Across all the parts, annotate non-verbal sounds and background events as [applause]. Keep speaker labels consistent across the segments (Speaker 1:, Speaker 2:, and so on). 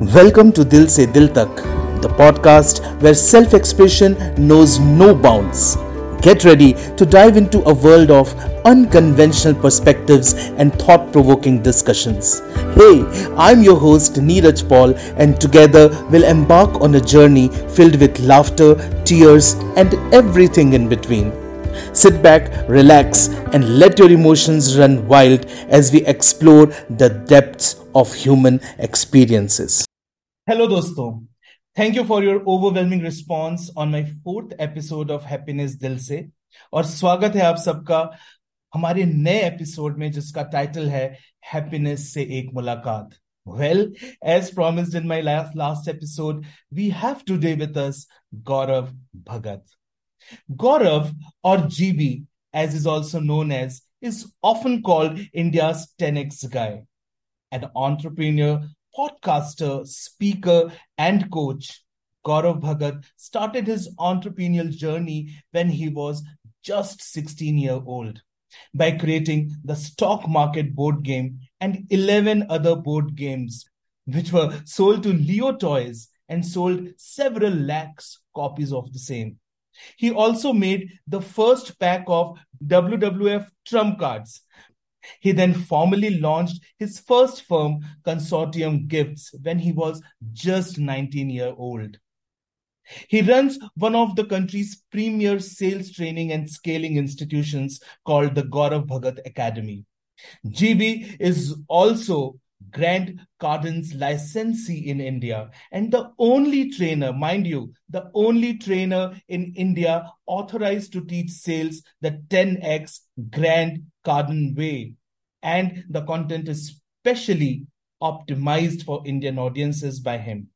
Speaker 1: Welcome to Dil Se Dil Tak, the podcast where self expression knows no bounds. Get ready to dive into a world of unconventional perspectives and thought provoking discussions. Hey, I'm your host Neeraj Paul, and together we'll embark on a journey filled with laughter, tears, and everything in between. Sit back, relax, and let your emotions run wild as we explore the depths of human experiences. Hello दोस्तों. Thank you for your overwhelming response on my fourth episode of happiness दिल से और स्वागत है आप सबका हमारे नए एपिसोड में जिसका टाइटल है हैप्पीनेस से एक मुलाकात. Well as promised in my last episode we have today with us Gaurav Bhagat Gaurav और GB as is also known as, is often called India's 10x guy, an podcaster, speaker, and coach, Gaurav Bhagat started his entrepreneurial journey when he was just 16 years old by creating the stock market board game and 11 other board games, which were sold to Leo Toys and sold several lakhs copies of the same. He also made the first pack of WWF trump cards. He then formally launched his first firm, Consortium Gifts, when he was just 19 years old. He runs one of the country's premier sales training and scaling institutions called the Gaurav Bhagat Academy. GB is also Grant Cardone's licensee in India and the only trainer, mind you, the only trainer in India authorized to teach sales the 10x Grant Cardone way. And the content is specially optimized for Indian audiences by him.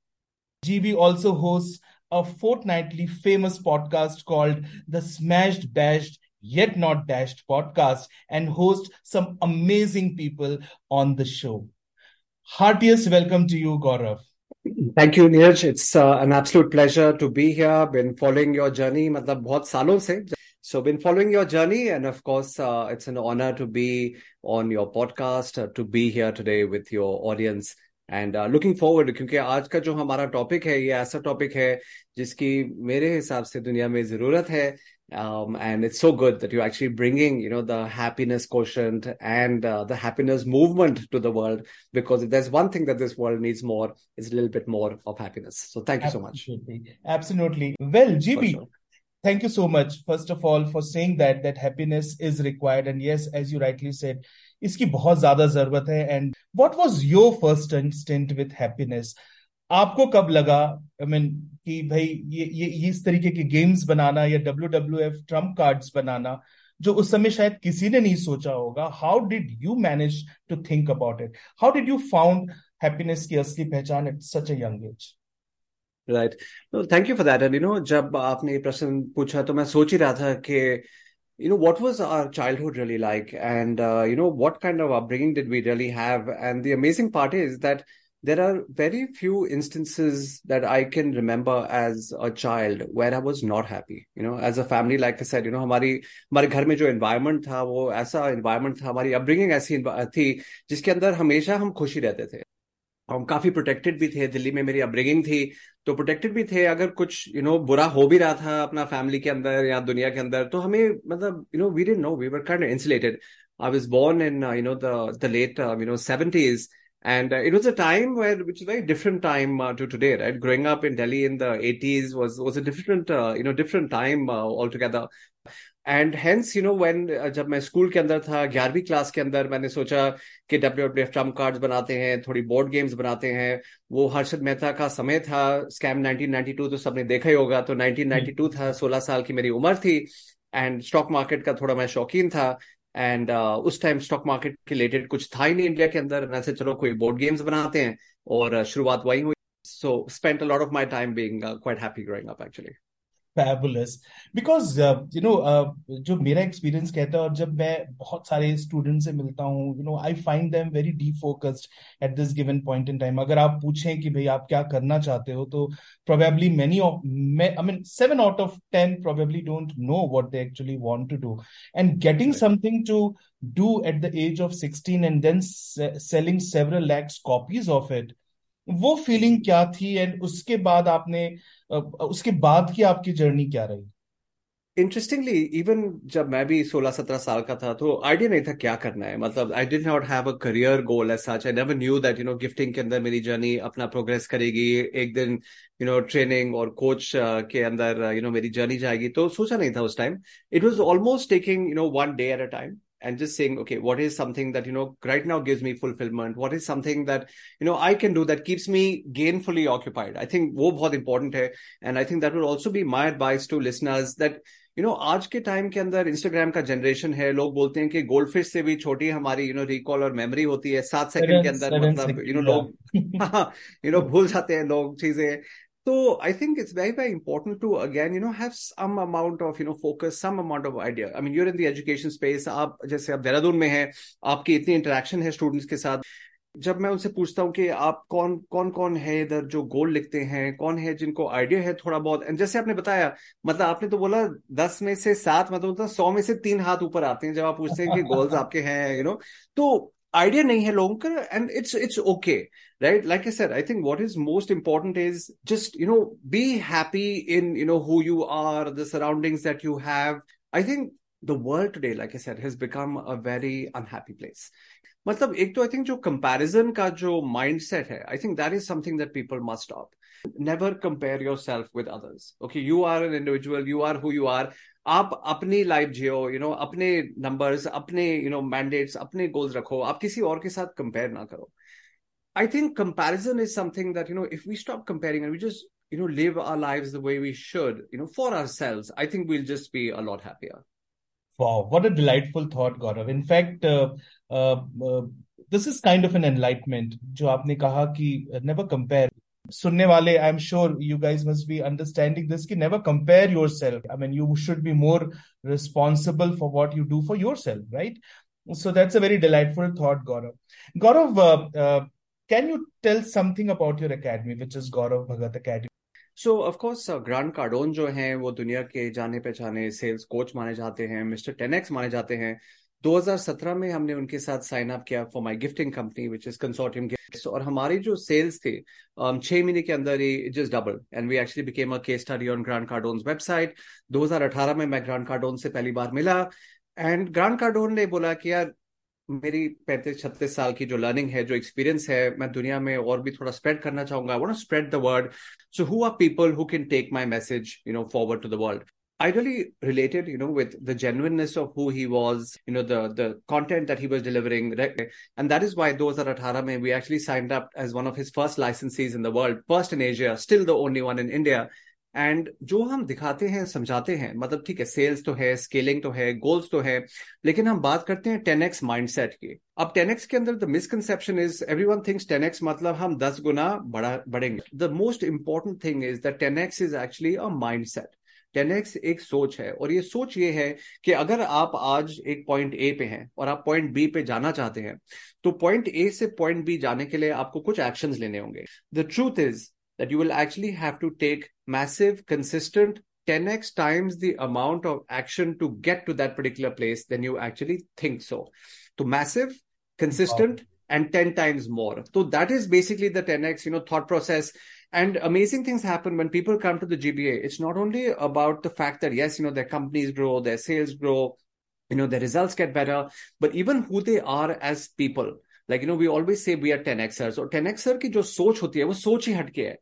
Speaker 1: GB also hosts a fortnightly famous podcast called the Smashed Bashed Yet Not Dashed podcast and hosts some amazing people on the show. Heartiest welcome to you, Gaurav.
Speaker 2: Thank you, Neeraj. It's uh, an absolute pleasure to be here. Been following your journey, मतलब बहुत सालों से. So, been following your journey, and of course, uh, it's an honor to be on your podcast, uh, to be here today with your audience. And looking forward क्योंकि आज का जो हमारा topic है ये ऐसा टॉपिक है जिसकी मेरे हिसाब से दुनिया में जरूरत है um, and it's so good that you're actually bringing you know the happiness quotient and uh, the happiness movement to the world because if there's one thing that this world needs more it's a little bit more of happiness so thank you
Speaker 1: absolutely. so much absolutely well gb sure. thank you so much first of all for saying that that happiness is required and yes as you rightly said इसकी बहुत ज़्यादा ज़रूरत है। And what was your first stint with happiness आपको कब लगा? आई I mean mean, कि भाई ये ये इस तरीके के गेम्स बनाना या W W F trump cards बनाना जो उस समय शायद किसी ने नहीं सोचा होगा। How did you manage to think about it how did you found happiness की असली पहचान at such a young age
Speaker 2: right thank you for that and you know जब आपने ये प्रश्न पूछा तो मैं सोच ही रहा था कि you know what was our childhood really like? And uh, you know what kind of upbringing did we really have? And the amazing part is that there are very few instances that i can remember as a child where i was not happy. You know as a family like i said you know hamari hamare ghar mein jo environment tha wo aisa environment tha hamari upbringing aisi thi jiske andar hamesha hum khushi rehte the हम काफी protected भी थे दिल्ली में मेरी upbringing थी तो protected भी थे अगर कुछ यू you नो know, बुरा हो भी रहा था अपना फैमिली के अंदर या दुनिया के अंदर तो हमें मतलब you know we didn't know we were kind insulated I was born in you know the the late you know 70s and uh, it was a time where which is a very different time uh, to today right growing up in delhi in the 80s was was a different uh, you know different time uh, altogether And hence you know when जब मैं school के अंदर था ग्यारहवीं class के अंदर मैंने सोचा कि W W F trump cards बनाते हैं थोड़ी बोर्ड गेम्स बनाते हैं। वो हर्षद मेहता का समय था स्कैम 1992 तो सबने देखा ही होगा। तो 1992 था 16 साल की मेरी उम्र थी। एंड स्टॉक मार्केट का थोड़ा मैं शौकीन था। एंड uh, उस टाइम स्टॉक मार्केट के रिलेटेड कुछ था ही नहीं इंडिया के अंदर। ऐसे चलो कोई बोर्ड गेम्स बनाते हैं। और uh, शुरुआत वही हुई so spend a lot of my time being quite happy growing up actually
Speaker 1: fabulous because you know जो मेरा एक्सपीरियंस कहता है और जब मैं बहुत सारे स्टूडेंट से मिलता हूँ you know I find them very defocused at this given point in time अगर आप पूछें कि भाई आप क्या करना चाहते हो तो probably many of I mean seven out of ten probably don't know what they actually want to do and getting something to do at the age of 16 and then selling several lakhs copies of it वो feeling क्या थी and उसके बाद आपने उसके बाद की आपकी जर्नी क्या रही?
Speaker 2: इंटरेस्टिंगली इवन जब मैं भी 16 17 साल का था तो आइडिया नहीं था क्या करना है। मतलब I did not have a career goal as such I never knew that you know gifting के अंदर मेरी जर्नी अपना प्रोग्रेस करेगी। एक दिन यू नो ट्रेनिंग और कोच के अंदर यू नो मेरी जर्नी जाएगी। तो सोचा नहीं था उस time it was almost taking you know one day at a time and just saying okay what is something that you know right now gives me fulfillment what is something that you know i can do that keeps me gainfully occupied i think wo bahut important hai and i think that would also be my advice to listeners that you know आज के time के अंदर Instagram का generation है लोग बोलते हैं कि गोल्ड फिश से भी छोटी हमारी यू नो रिकॉल और मेमोरी होती है सात सेकंड के अंदर मतलब यू नो लोग यू नो भूल जाते हैं लोग चीजें तो I think it's very very important to again you know have some amount of you know focus some amount of idea I mean you're in the education space आप जैसे आप देहरादून में है आपकी इतनी इंटरेक्शन है स्टूडेंट्स के साथ। जब मैं उनसे पूछता हूँ कि आप कौन कौन कौन है इधर जो गोल लिखते हैं कौन है जिनको आइडिया है थोड़ा बहुत? एंड जैसे आपने बताया मतलब आपने तो बोला दस में से सात मतलब सौ में से तीन हाथ ऊपर आते हैं जब आप पूछते हैं कि [laughs] गोल्स आपके हैं यू नो तो आइडिया नहीं है लोगों का and it's it's okay right like i said i think what is most important is just you know be happy in you know who you are the surroundings that you have i think the world today like i said has become a very unhappy place मतलब एक तो I think जो comparison का जो mindset है I think that is something that people must stop never compare your self with others okay you are an individual you are who you are आप अपनी life जियो यू नो अपने numbers अपने you know mandates अपने goals रखो आप किसी और के साथ कंपेयर ना करो I think comparison is something that you know if we stop comparing and we just you know live or live the way we should you know for ourselves I think we'll just be a lot happier
Speaker 1: Wow, what a delightful thought, Gaurav. In fact, uh, uh, uh, this is kind of an enlightenment. Jo aapne kaha. सुनने वाले I am sure you guys must be understanding this की never compare yourself I mean you should be more responsible for what you do for yourself right so that's a very delightful thought Gaurav Gaurav can you tell something about your academy which is Gaurav Bhagat academy
Speaker 2: so of course Grant Cardone जो हैं, वो दुनिया के जाने पहचाने sales coach माने जाते हैं मिस्टर टेनेक्स माने जाते हैं। 2017 में हमने उनके साथ साइन अप किया for my gifting company which is consortium gifts और हमारी जो सेल्स थे um, छह महीने के अंदर ही just double and we actually became a case study on Grant Cardone website 2018 में मैं ग्रांड कार्डोन से पहली बार मिला। एंड ग्रांड कार्डोन ने बोला कि यार मेरी पैंतीस छत्तीस साल की जो लर्निंग है जो एक्सपीरियंस है मैं दुनिया में और भी थोड़ा स्प्रेड करना चाहूँगा। I spread the word so who are people who can take my message you know forward to the world I really related, you know, with the genuineness of who he was, you know, the the content that he was delivering, and that is why those are at we actually signed up as one of his first licensees in the world, first in Asia, still the only one in India, and जो हम दिखाते हैं समझाते हैं मतलब ठीक है sales तो है स्केलिंग तो है गोल्स तो है लेकिन हम बात करते हैं टेन एक्स माइंड सेट की अब टेन एक्स के अंदर the misconception is every one things ten x मतलब हम दस गुना बढ़ा बढ़ेंगे the most important thing is the ten X is actually a mind set ten X एक सोच है और ये सोच ये है कि अगर आप आज एक पॉइंट ए पे हैं और आप पॉइंट बी पे जाना चाहते हैं तो पॉइंट ए से पॉइंट बी जाने के लिए आपको कुछ एक्शन लेने होंगे। The truth is that you will actually have to take massive consistent ten X times the of action to get to that particular place then you actually think so तो massive consistent and ten times more तो that is basically the no thought process and amazing things happen when people come to the gba it's not only about the fact that yes you know their companies grow their sales grow you know their results get better but even who they are as people. Like you know we always say we are 10xers or 10xer ki jo soch hoti hai wo soch hi hai.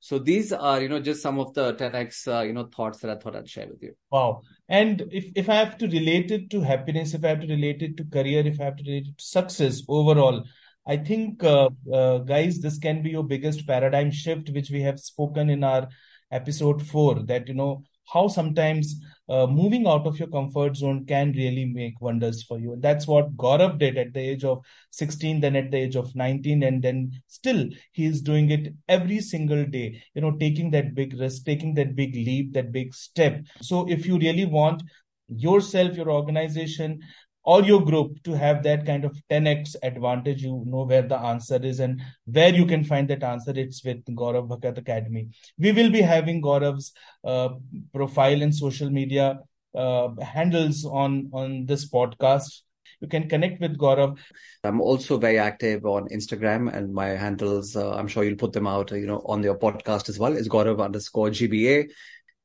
Speaker 2: So these are you know just some of the 10x uh, you know thoughts that i thought i'd share with you.
Speaker 1: Wow. And if if i have to relate it to happiness if i have to relate it to career if i have to relate it to success overall I think, uh, uh, guys, this can be your biggest paradigm shift, which we have spoken in our episode four, that, you know, how sometimes uh, moving out of your comfort zone can really make wonders for you. And that's what Gaurav did at the age of 16, then at the age of 19, and then still he is doing it every single day, you know, taking that big risk, taking that big leap, that big step. So if you really want yourself, your organization, or your group to have that kind of 10x advantage you know where the answer is and where you can find that answer it's with gaurav Bhagat academy we will be having gaurav's uh, profile and social media uh, handles on on this podcast you can connect with Gaurav.
Speaker 2: I'm also very active on Instagram and my handles, uh, I'm sure you'll put them out, you know, on your podcast as well. Is Gaurav underscore GBA.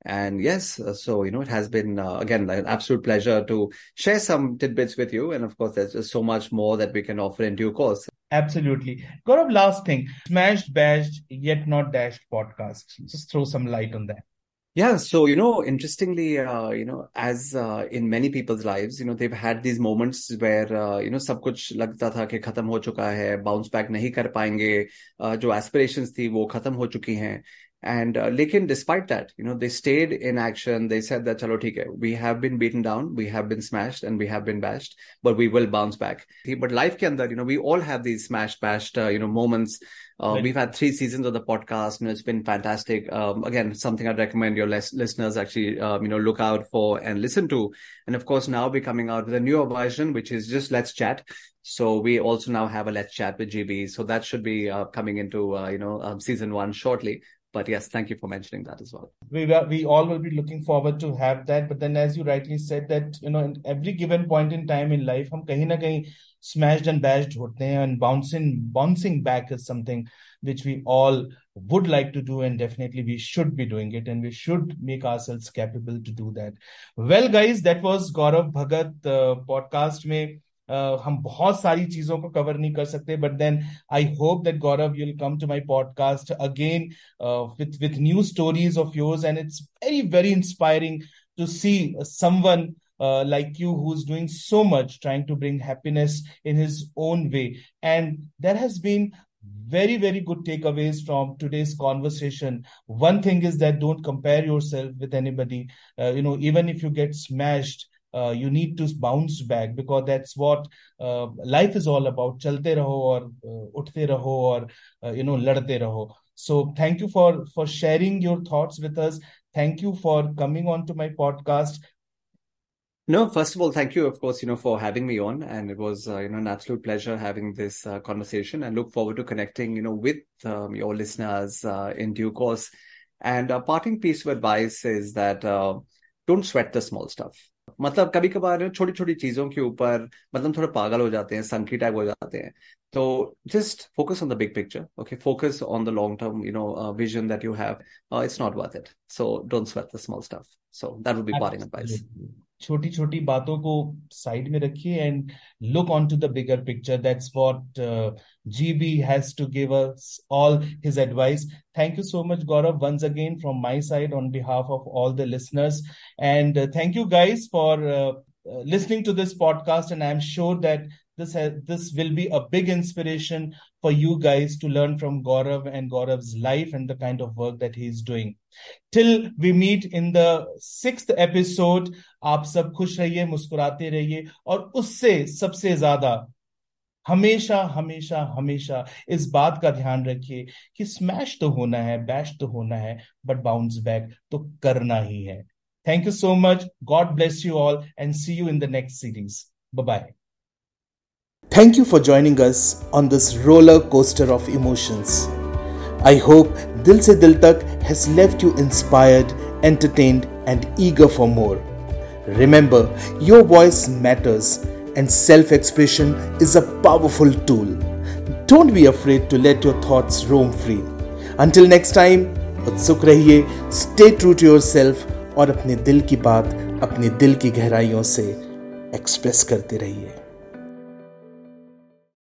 Speaker 2: And yes, uh, so, you know, it has been, uh, again, an absolute pleasure to share some tidbits with you. And of course, there's just so much more that we can offer in due course.
Speaker 1: Absolutely. Gaurav, last thing smashed, bashed, yet not dashed podcast. Just throw some light on that.
Speaker 2: Yeah, so you know, interestingly, uh, you know, as uh, in many people's lives, you know, they've had these moments where uh, you know सब कुछ लगता था कि खत्म हो चुका है, bounce back नहीं कर पाएंगे, uh, जो aspirations थी वो खत्म हो चुकी हैं. and uh, lekin despite that, you know, they stayed in action. They said that, chalo, hai, we have been beaten down, we have been smashed, and we have been bashed, but we will bounce back. But life ke andar, you know, we all have these smashed, bashed, uh, you know, moments. Uh, right. We've had three seasons of the podcast, and it's been fantastic. Um, again, something I'd recommend your les- listeners actually, um, you know, look out for and listen to. And of course, now we're coming out with a newer version, which is just Let's Chat. So we also now have a Let's Chat with GB. So that should be uh, coming into, uh, you know, um, season one shortly but yes thank you for mentioning that as well.
Speaker 1: We we all will be looking forward to have that. But then as you rightly said that you know in every given point in time in life hum kahin na kahin smashed and bashed hote hain and bouncing bouncing back is something which we all would like to do and definitely we should be doing it and we should make ourselves capable to do that. Well guys that was gaurav bhagat uh, podcast. Mein हम बहुत सारी चीजों को cover नहीं कर सकते but then I hope that Gaurav you'll come to my podcast again with with new stories of yours and it's very very inspiring to see someone Uh, like you who's doing so much trying to bring happiness in his own way and there has been very very good takeaways from today's conversation one thing is that don't compare yourself with anybody uh, you know even if you get smashed uh, you need to bounce back because that's what uh, life is all about. Chalte raho or uh, uthte raho or uh, you know ladte raho. So thank you for for sharing your thoughts with us. Thank you for coming on to my podcast.
Speaker 2: No, first of all, thank you, of course, you know, for having me on, and it was, uh, you know, an absolute pleasure having this uh, conversation, and look forward to connecting, you know, with um, your listeners uh, in due course. And a parting piece of advice is that uh, don't sweat the small stuff. मतलब कभी कभार छोटी छोटी चीज़ों के ऊपर मतलब थोड़े पागल हो जाते हैं संकी टैग हो जाते हैं। तो just focus on the big picture okay focus on the long term you know vision that you have it's not worth it so don't sweat the small stuff so that would be parting advice
Speaker 1: छोटी छोटी बातों को side में रखिए and look on to the bigger picture that's what GB has to give us all his advice thank you so much Gaurav once again from my side on behalf of all the listeners and thank you guys for listening to this podcast and i'm sure that this has, this will be a big inspiration for you guys to learn from Gaurav and Gaurav's life and the kind of work that he's doing. Till we meet in the sixth episode, आप सब खुश रहिए मुस्कुराते रहिए और उससे सबसे ज़्यादा हमेशा हमेशा हमेशा इस बात का ध्यान रखिए कि स्मैश तो होना है बैश तो होना है बट बाउंस बैक तो करना ही है thank you so much God bless you all and see you in the next series bye Thank you for joining us on this roller coaster of emotions. I hope Dil Se Dil Tak has left you inspired, entertained, and eager for more. Remember, your voice matters, and self expression is a powerful tool. Don't be afraid to let your thoughts roam free. Until next time, उत्सुक रहिए stay true to your self और अपने दिल की बात अपने दिल की गहराइयों से एक्सप्रेस करते रहिए